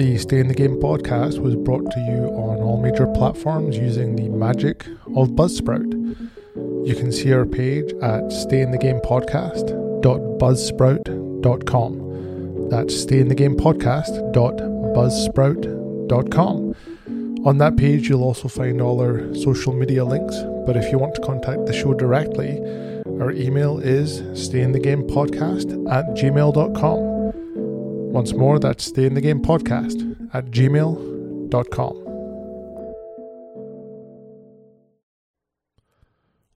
The Stay in the Game podcast was brought to you on all major platforms using the magic of Buzzsprout. You can see our page at stayinthegamepodcast.buzzsprout.com. That's stayinthegamepodcast.buzzsprout.com. On that page, you'll also find all our social media links. But if you want to contact the show directly, our email is stayinthegamepodcast at gmail.com. Once more, that's Stay in the Game Podcast at gmail.com.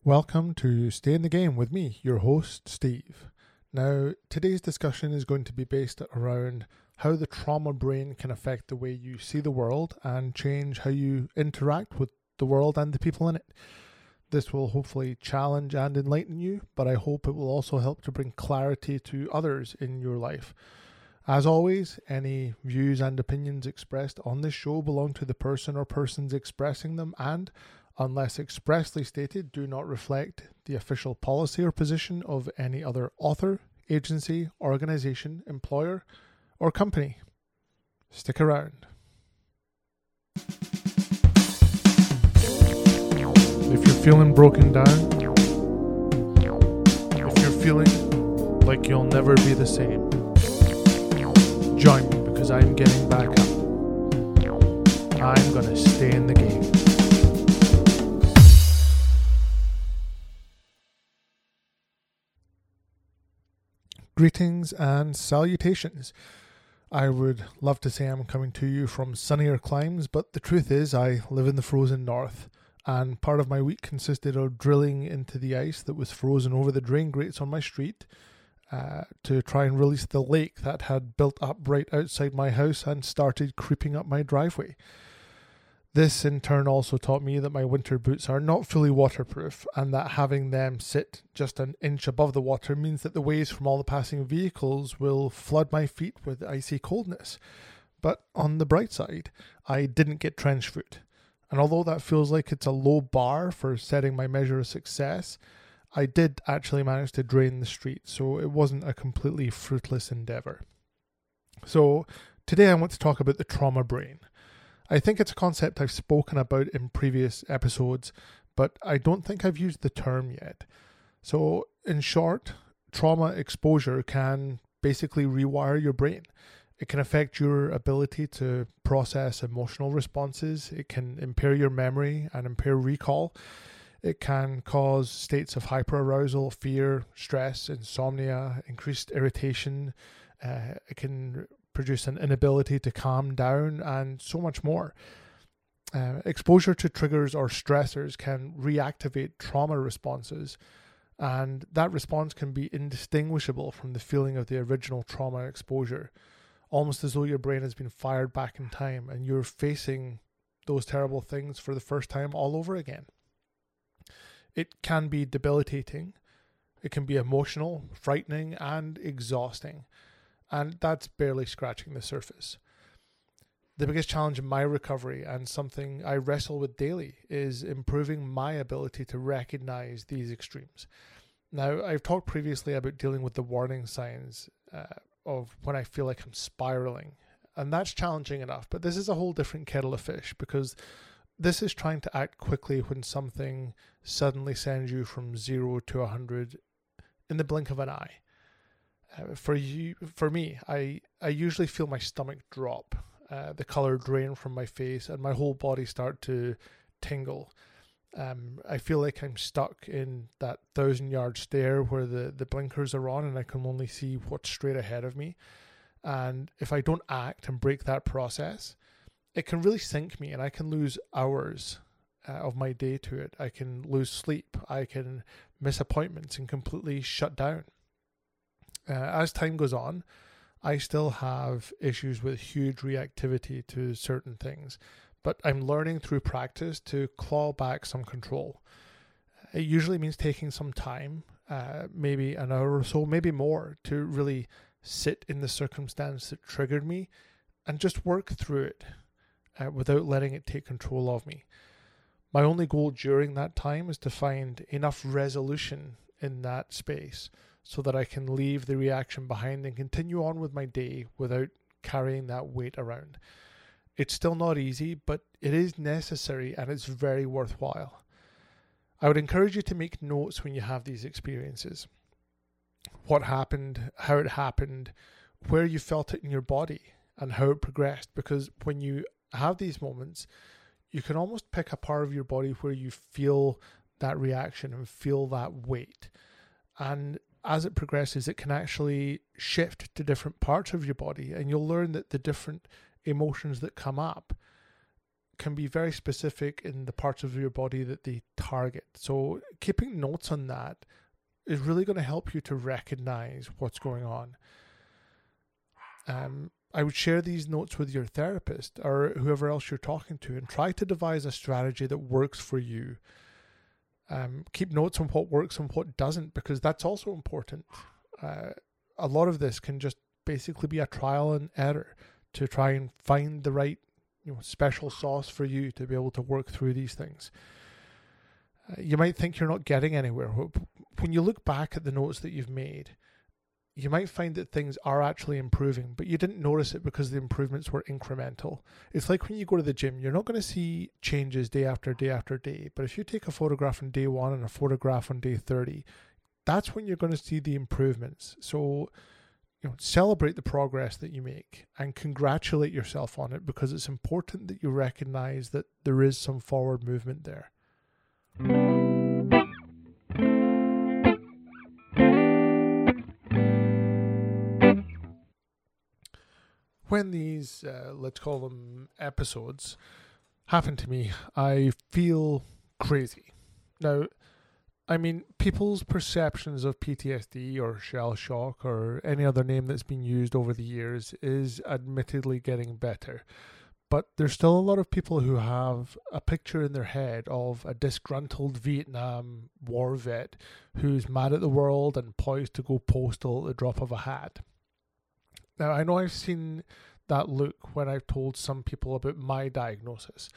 Welcome to Stay in the Game with me, your host, Steve. Now, today's discussion is going to be based around how the trauma brain can affect the way you see the world and change how you interact with the world and the people in it. This will hopefully challenge and enlighten you, but I hope it will also help to bring clarity to others in your life. As always, any views and opinions expressed on this show belong to the person or persons expressing them and, unless expressly stated, do not reflect the official policy or position of any other author, agency, organization, employer, or company. Stick around. If you're feeling broken down, if you're feeling like you'll never be the same, Join me because I'm getting back up. I'm going to stay in the game. Greetings and salutations. I would love to say I'm coming to you from sunnier climes, but the truth is, I live in the frozen north, and part of my week consisted of drilling into the ice that was frozen over the drain grates on my street uh, to try and release the lake that had built up right outside my house and started creeping up my driveway. This in turn also taught me that my winter boots are not fully waterproof and that having them sit just an inch above the water means that the waves from all the passing vehicles will flood my feet with icy coldness. But on the bright side, I didn't get trench foot. And although that feels like it's a low bar for setting my measure of success, I did actually manage to drain the street, so it wasn't a completely fruitless endeavor. So, today I want to talk about the trauma brain. I think it's a concept I've spoken about in previous episodes, but I don't think I've used the term yet. So, in short, trauma exposure can basically rewire your brain. It can affect your ability to process emotional responses, it can impair your memory and impair recall it can cause states of hyperarousal, fear, stress, insomnia, increased irritation. Uh, it can produce an inability to calm down, and so much more. Uh, exposure to triggers or stressors can reactivate trauma responses, and that response can be indistinguishable from the feeling of the original trauma exposure, almost as though your brain has been fired back in time and you're facing those terrible things for the first time all over again it can be debilitating. It can be emotional, frightening, and exhausting. And that's barely scratching the surface. The biggest challenge in my recovery and something I wrestle with daily is improving my ability to recognize these extremes. Now, I've talked previously about dealing with the warning signs uh, of when I feel like I'm spiraling, and that's challenging enough, but this is a whole different kettle of fish because this is trying to act quickly when something suddenly sends you from zero to a hundred in the blink of an eye. Uh, for you, for me, I I usually feel my stomach drop, uh, the color drain from my face, and my whole body start to tingle. Um, I feel like I'm stuck in that thousand yard stare where the, the blinkers are on and I can only see what's straight ahead of me. And if I don't act and break that process, it can really sink me and I can lose hours uh, of my day to it. I can lose sleep. I can miss appointments and completely shut down. Uh, as time goes on, I still have issues with huge reactivity to certain things, but I'm learning through practice to claw back some control. It usually means taking some time, uh, maybe an hour or so, maybe more, to really sit in the circumstance that triggered me and just work through it uh, without letting it take control of me. My only goal during that time is to find enough resolution in that space so that I can leave the reaction behind and continue on with my day without carrying that weight around. It's still not easy, but it is necessary and it's very worthwhile. I would encourage you to make notes when you have these experiences. What happened, how it happened, where you felt it in your body, and how it progressed. Because when you have these moments, you can almost pick a part of your body where you feel that reaction and feel that weight. And as it progresses, it can actually shift to different parts of your body, and you'll learn that the different emotions that come up can be very specific in the parts of your body that they target. So, keeping notes on that is really going to help you to recognize what's going on. Um, I would share these notes with your therapist or whoever else you're talking to and try to devise a strategy that works for you um, keep notes on what works and what doesn't because that's also important. Uh, a lot of this can just basically be a trial and error to try and find the right you know special sauce for you to be able to work through these things. Uh, you might think you're not getting anywhere. When you look back at the notes that you've made, you might find that things are actually improving, but you didn't notice it because the improvements were incremental. It's like when you go to the gym, you're not going to see changes day after day after day. But if you take a photograph on day one and a photograph on day 30, that's when you're going to see the improvements. So, you know, celebrate the progress that you make and congratulate yourself on it because it's important that you recognize that there is some forward movement there. When these, uh, let's call them episodes, happen to me, I feel crazy. Now, I mean, people's perceptions of PTSD or shell shock or any other name that's been used over the years is admittedly getting better. But there's still a lot of people who have a picture in their head of a disgruntled Vietnam war vet who's mad at the world and poised to go postal at the drop of a hat. Now, I know I've seen that look when I've told some people about my diagnosis.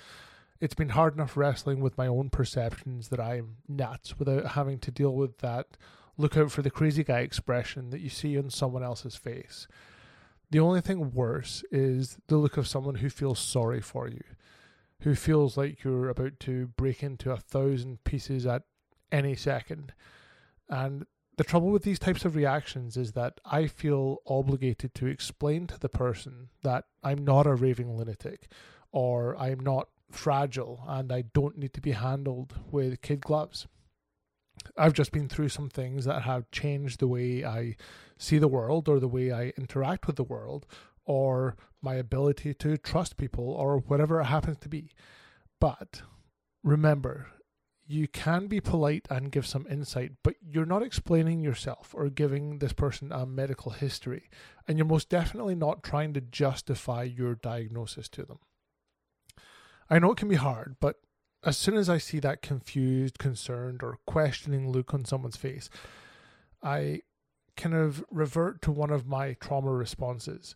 It's been hard enough wrestling with my own perceptions that I'm nuts without having to deal with that look out for the crazy guy expression that you see on someone else's face. The only thing worse is the look of someone who feels sorry for you, who feels like you're about to break into a thousand pieces at any second. And the trouble with these types of reactions is that I feel obligated to explain to the person that I'm not a raving lunatic or I'm not fragile and I don't need to be handled with kid gloves. I've just been through some things that have changed the way I see the world or the way I interact with the world or my ability to trust people or whatever it happens to be. But remember, you can be polite and give some insight, but you're not explaining yourself or giving this person a medical history. And you're most definitely not trying to justify your diagnosis to them. I know it can be hard, but as soon as I see that confused, concerned, or questioning look on someone's face, I kind of revert to one of my trauma responses,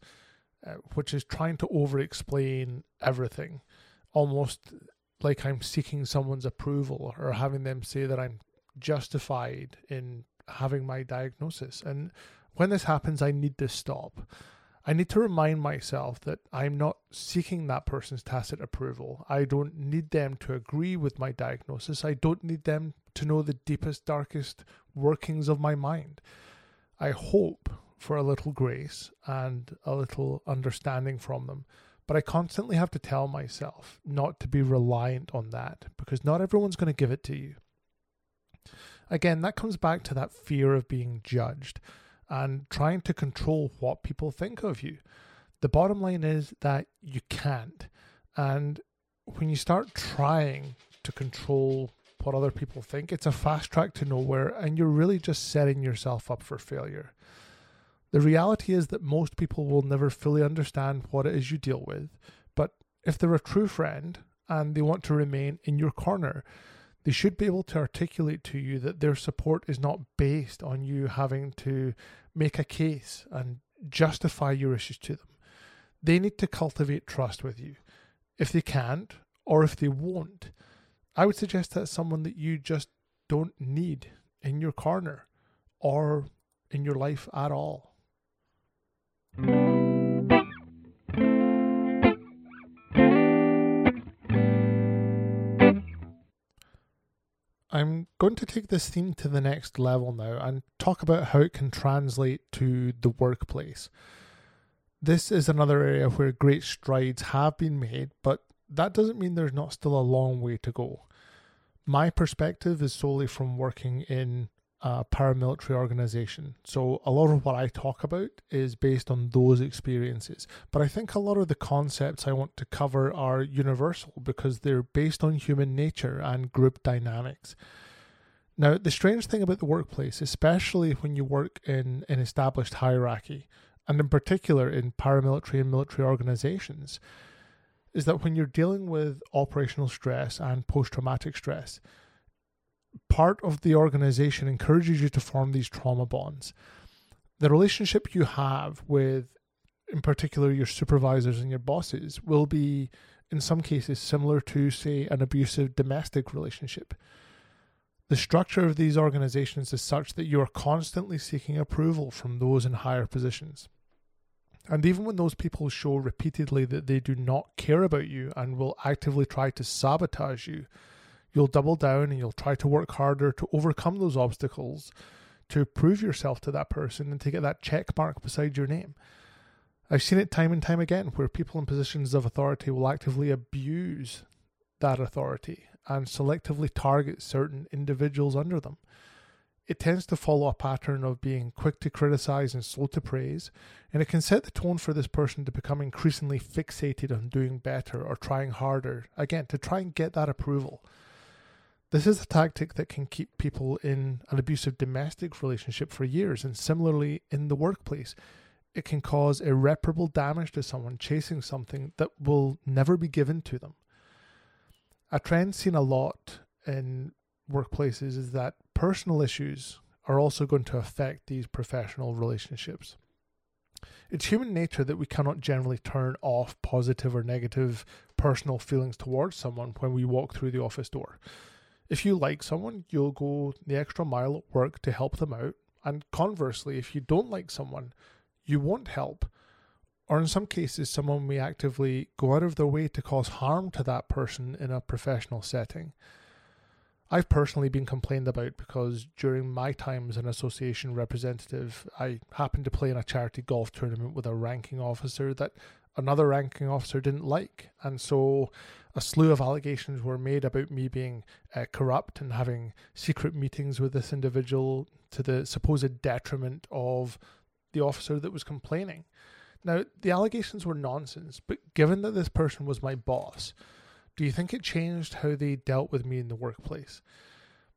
uh, which is trying to over explain everything almost like I'm seeking someone's approval or having them say that I'm justified in having my diagnosis. And when this happens, I need to stop. I need to remind myself that I'm not seeking that person's tacit approval. I don't need them to agree with my diagnosis. I don't need them to know the deepest, darkest workings of my mind. I hope for a little grace and a little understanding from them. But I constantly have to tell myself not to be reliant on that because not everyone's going to give it to you. Again, that comes back to that fear of being judged and trying to control what people think of you. The bottom line is that you can't. And when you start trying to control what other people think, it's a fast track to nowhere, and you're really just setting yourself up for failure. The reality is that most people will never fully understand what it is you deal with, but if they're a true friend and they want to remain in your corner, they should be able to articulate to you that their support is not based on you having to make a case and justify your issues to them. They need to cultivate trust with you. If they can't, or if they won't, I would suggest that someone that you just don't need in your corner or in your life at all. I'm going to take this theme to the next level now and talk about how it can translate to the workplace. This is another area where great strides have been made, but that doesn't mean there's not still a long way to go. My perspective is solely from working in a paramilitary organization. So a lot of what I talk about is based on those experiences. But I think a lot of the concepts I want to cover are universal because they're based on human nature and group dynamics. Now, the strange thing about the workplace, especially when you work in an established hierarchy, and in particular in paramilitary and military organizations, is that when you're dealing with operational stress and post traumatic stress, part of the organization encourages you to form these trauma bonds. The relationship you have with, in particular, your supervisors and your bosses will be, in some cases, similar to, say, an abusive domestic relationship. The structure of these organizations is such that you are constantly seeking approval from those in higher positions. And even when those people show repeatedly that they do not care about you and will actively try to sabotage you, you'll double down and you'll try to work harder to overcome those obstacles to prove yourself to that person and to get that check mark beside your name. I've seen it time and time again where people in positions of authority will actively abuse that authority and selectively target certain individuals under them. It tends to follow a pattern of being quick to criticize and slow to praise, and it can set the tone for this person to become increasingly fixated on doing better or trying harder, again, to try and get that approval. This is a tactic that can keep people in an abusive domestic relationship for years, and similarly in the workplace. It can cause irreparable damage to someone chasing something that will never be given to them. A trend seen a lot in workplaces is that personal issues are also going to affect these professional relationships. It's human nature that we cannot generally turn off positive or negative personal feelings towards someone when we walk through the office door. If you like someone, you'll go the extra mile at work to help them out. And conversely, if you don't like someone, you won't help. Or in some cases, someone may actively go out of their way to cause harm to that person in a professional setting. I've personally been complained about because during my time as an association representative, I happened to play in a charity golf tournament with a ranking officer that another ranking officer didn't like. And so a slew of allegations were made about me being uh, corrupt and having secret meetings with this individual to the supposed detriment of the officer that was complaining. Now, the allegations were nonsense, but given that this person was my boss, do you think it changed how they dealt with me in the workplace?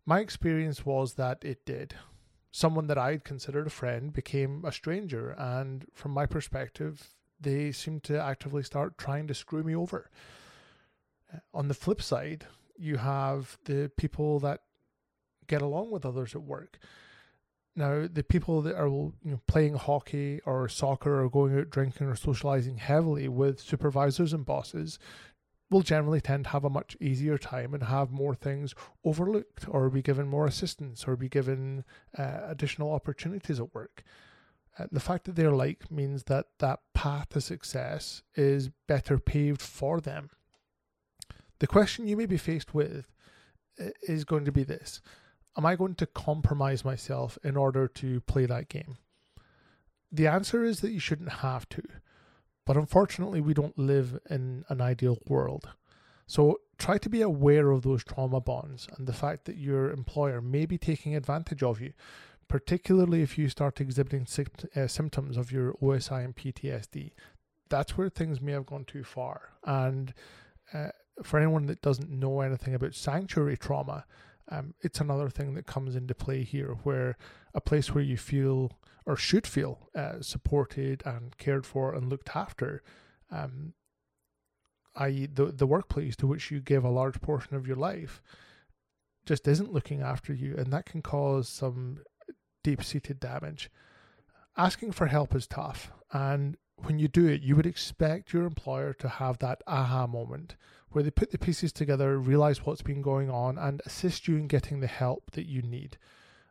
My experience was that it did. Someone that I'd considered a friend became a stranger, and from my perspective, they seem to actively start trying to screw me over. On the flip side, you have the people that get along with others at work. Now, the people that are you know, playing hockey or soccer or going out drinking or socializing heavily with supervisors and bosses will generally tend to have a much easier time and have more things overlooked or be given more assistance or be given uh, additional opportunities at work. Uh, the fact that they're like means that that path to success is better paved for them. The question you may be faced with is going to be this Am I going to compromise myself in order to play that game? The answer is that you shouldn't have to. But unfortunately, we don't live in an ideal world. So try to be aware of those trauma bonds and the fact that your employer may be taking advantage of you particularly if you start exhibiting uh, symptoms of your OSI and PTSD. That's where things may have gone too far. And uh, for anyone that doesn't know anything about sanctuary trauma, um, it's another thing that comes into play here, where a place where you feel or should feel uh, supported and cared for and looked after, um, i.e., the the workplace to which you give a large portion of your life, just isn't looking after you, and that can cause some deep seated damage. Asking for help is tough, and when you do it, you would expect your employer to have that aha moment where they put the pieces together, realize what's been going on, and assist you in getting the help that you need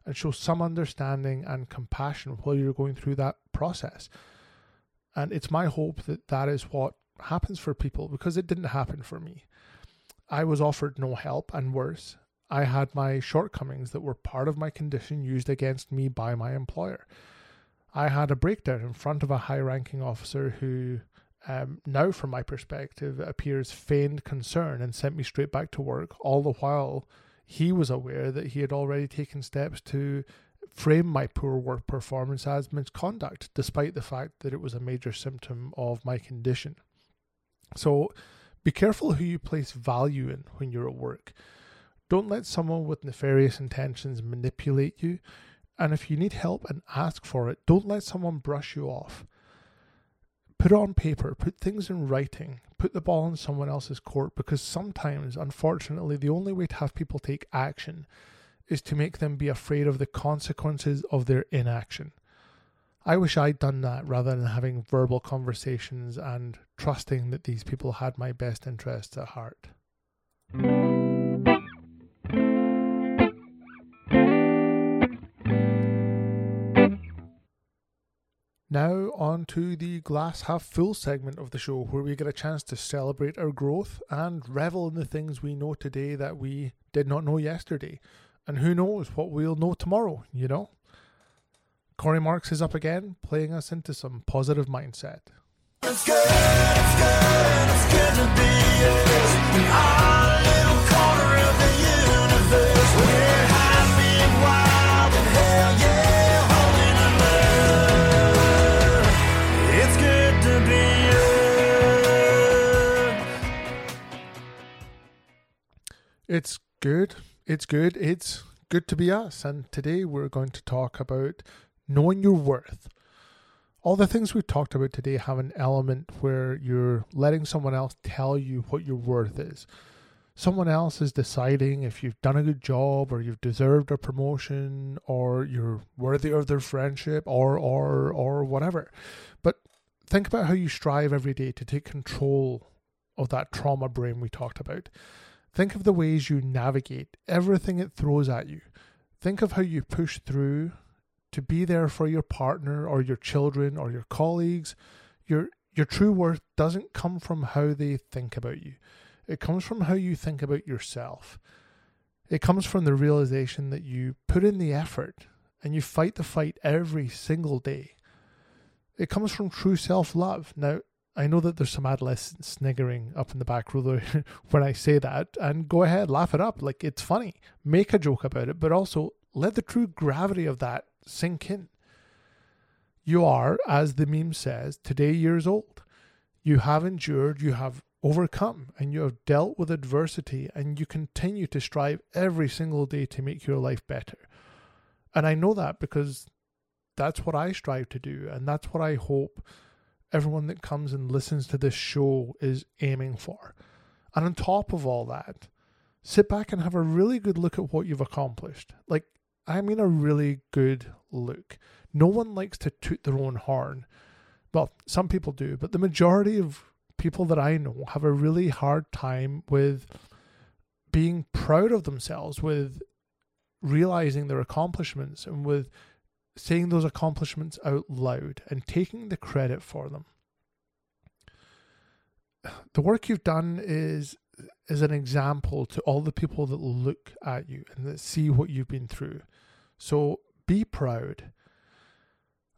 and show some understanding and compassion while you're going through that process. And it's my hope that that is what happens for people because it didn't happen for me. I was offered no help, and worse, I had my shortcomings that were part of my condition used against me by my employer. I had a breakdown in front of a high ranking officer who, um, now from my perspective, appears feigned concern and sent me straight back to work, all the while he was aware that he had already taken steps to frame my poor work performance as misconduct, despite the fact that it was a major symptom of my condition. So be careful who you place value in when you're at work. Don't let someone with nefarious intentions manipulate you. And if you need help and ask for it, don't let someone brush you off. Put it on paper, put things in writing, put the ball in someone else's court because sometimes, unfortunately, the only way to have people take action is to make them be afraid of the consequences of their inaction. I wish I'd done that rather than having verbal conversations and trusting that these people had my best interests at heart. Now, on to the glass half full segment of the show, where we get a chance to celebrate our growth and revel in the things we know today that we did not know yesterday. And who knows what we'll know tomorrow, you know? Corey Marks is up again, playing us into some positive mindset. It's good, it's good, it's good It's good. It's good. It's good to be us. And today we're going to talk about knowing your worth. All the things we've talked about today have an element where you're letting someone else tell you what your worth is. Someone else is deciding if you've done a good job or you've deserved a promotion or you're worthy of their friendship or or or whatever. But think about how you strive every day to take control of that trauma brain we talked about. Think of the ways you navigate everything it throws at you. Think of how you push through to be there for your partner or your children or your colleagues. Your your true worth doesn't come from how they think about you. It comes from how you think about yourself. It comes from the realization that you put in the effort and you fight the fight every single day. It comes from true self love. Now, I know that there's some adolescents sniggering up in the back row when I say that, and go ahead, laugh it up. Like it's funny. Make a joke about it, but also let the true gravity of that sink in. You are, as the meme says, today years old. You have endured, you have overcome, and you have dealt with adversity, and you continue to strive every single day to make your life better. And I know that because that's what I strive to do, and that's what I hope everyone that comes and listens to this show is aiming for. And on top of all that, sit back and have a really good look at what you've accomplished. Like, I mean a really good look. No one likes to toot their own horn. Well, some people do, but the majority of people that I know have a really hard time with being proud of themselves, with realizing their accomplishments, and with saying those accomplishments out loud and taking the credit for them. The work you've done is is an example to all the people that look at you and that see what you've been through. So be proud.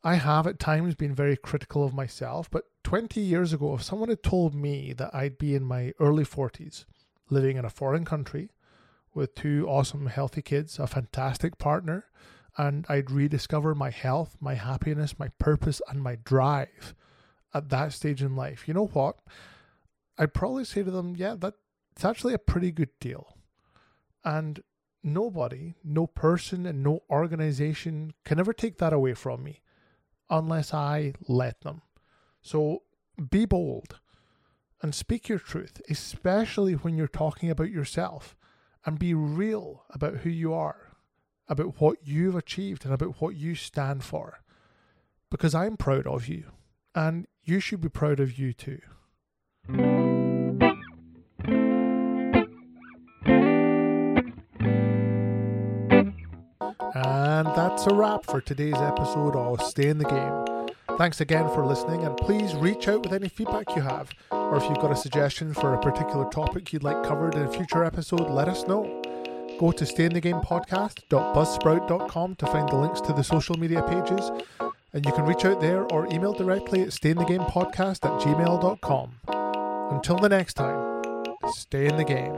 I have at times been very critical of myself, but 20 years ago, if someone had told me that I'd be in my early 40s, living in a foreign country with two awesome, healthy kids, a fantastic partner, and I'd rediscover my health, my happiness, my purpose, and my drive at that stage in life, you know what? I'd probably say to them, yeah, that's actually a pretty good deal. And nobody, no person, and no organization can ever take that away from me unless I let them. So be bold and speak your truth, especially when you're talking about yourself, and be real about who you are, about what you've achieved, and about what you stand for. Because I'm proud of you, and you should be proud of you too. And that's a wrap for today's episode of Stay in the Game. Thanks again for listening, and please reach out with any feedback you have. Or if you've got a suggestion for a particular topic you'd like covered in a future episode, let us know. Go to stayinthegamepodcast.buzzsprout.com to find the links to the social media pages, and you can reach out there or email directly at stayinthegamepodcast at gmail.com. Until the next time, stay in the game.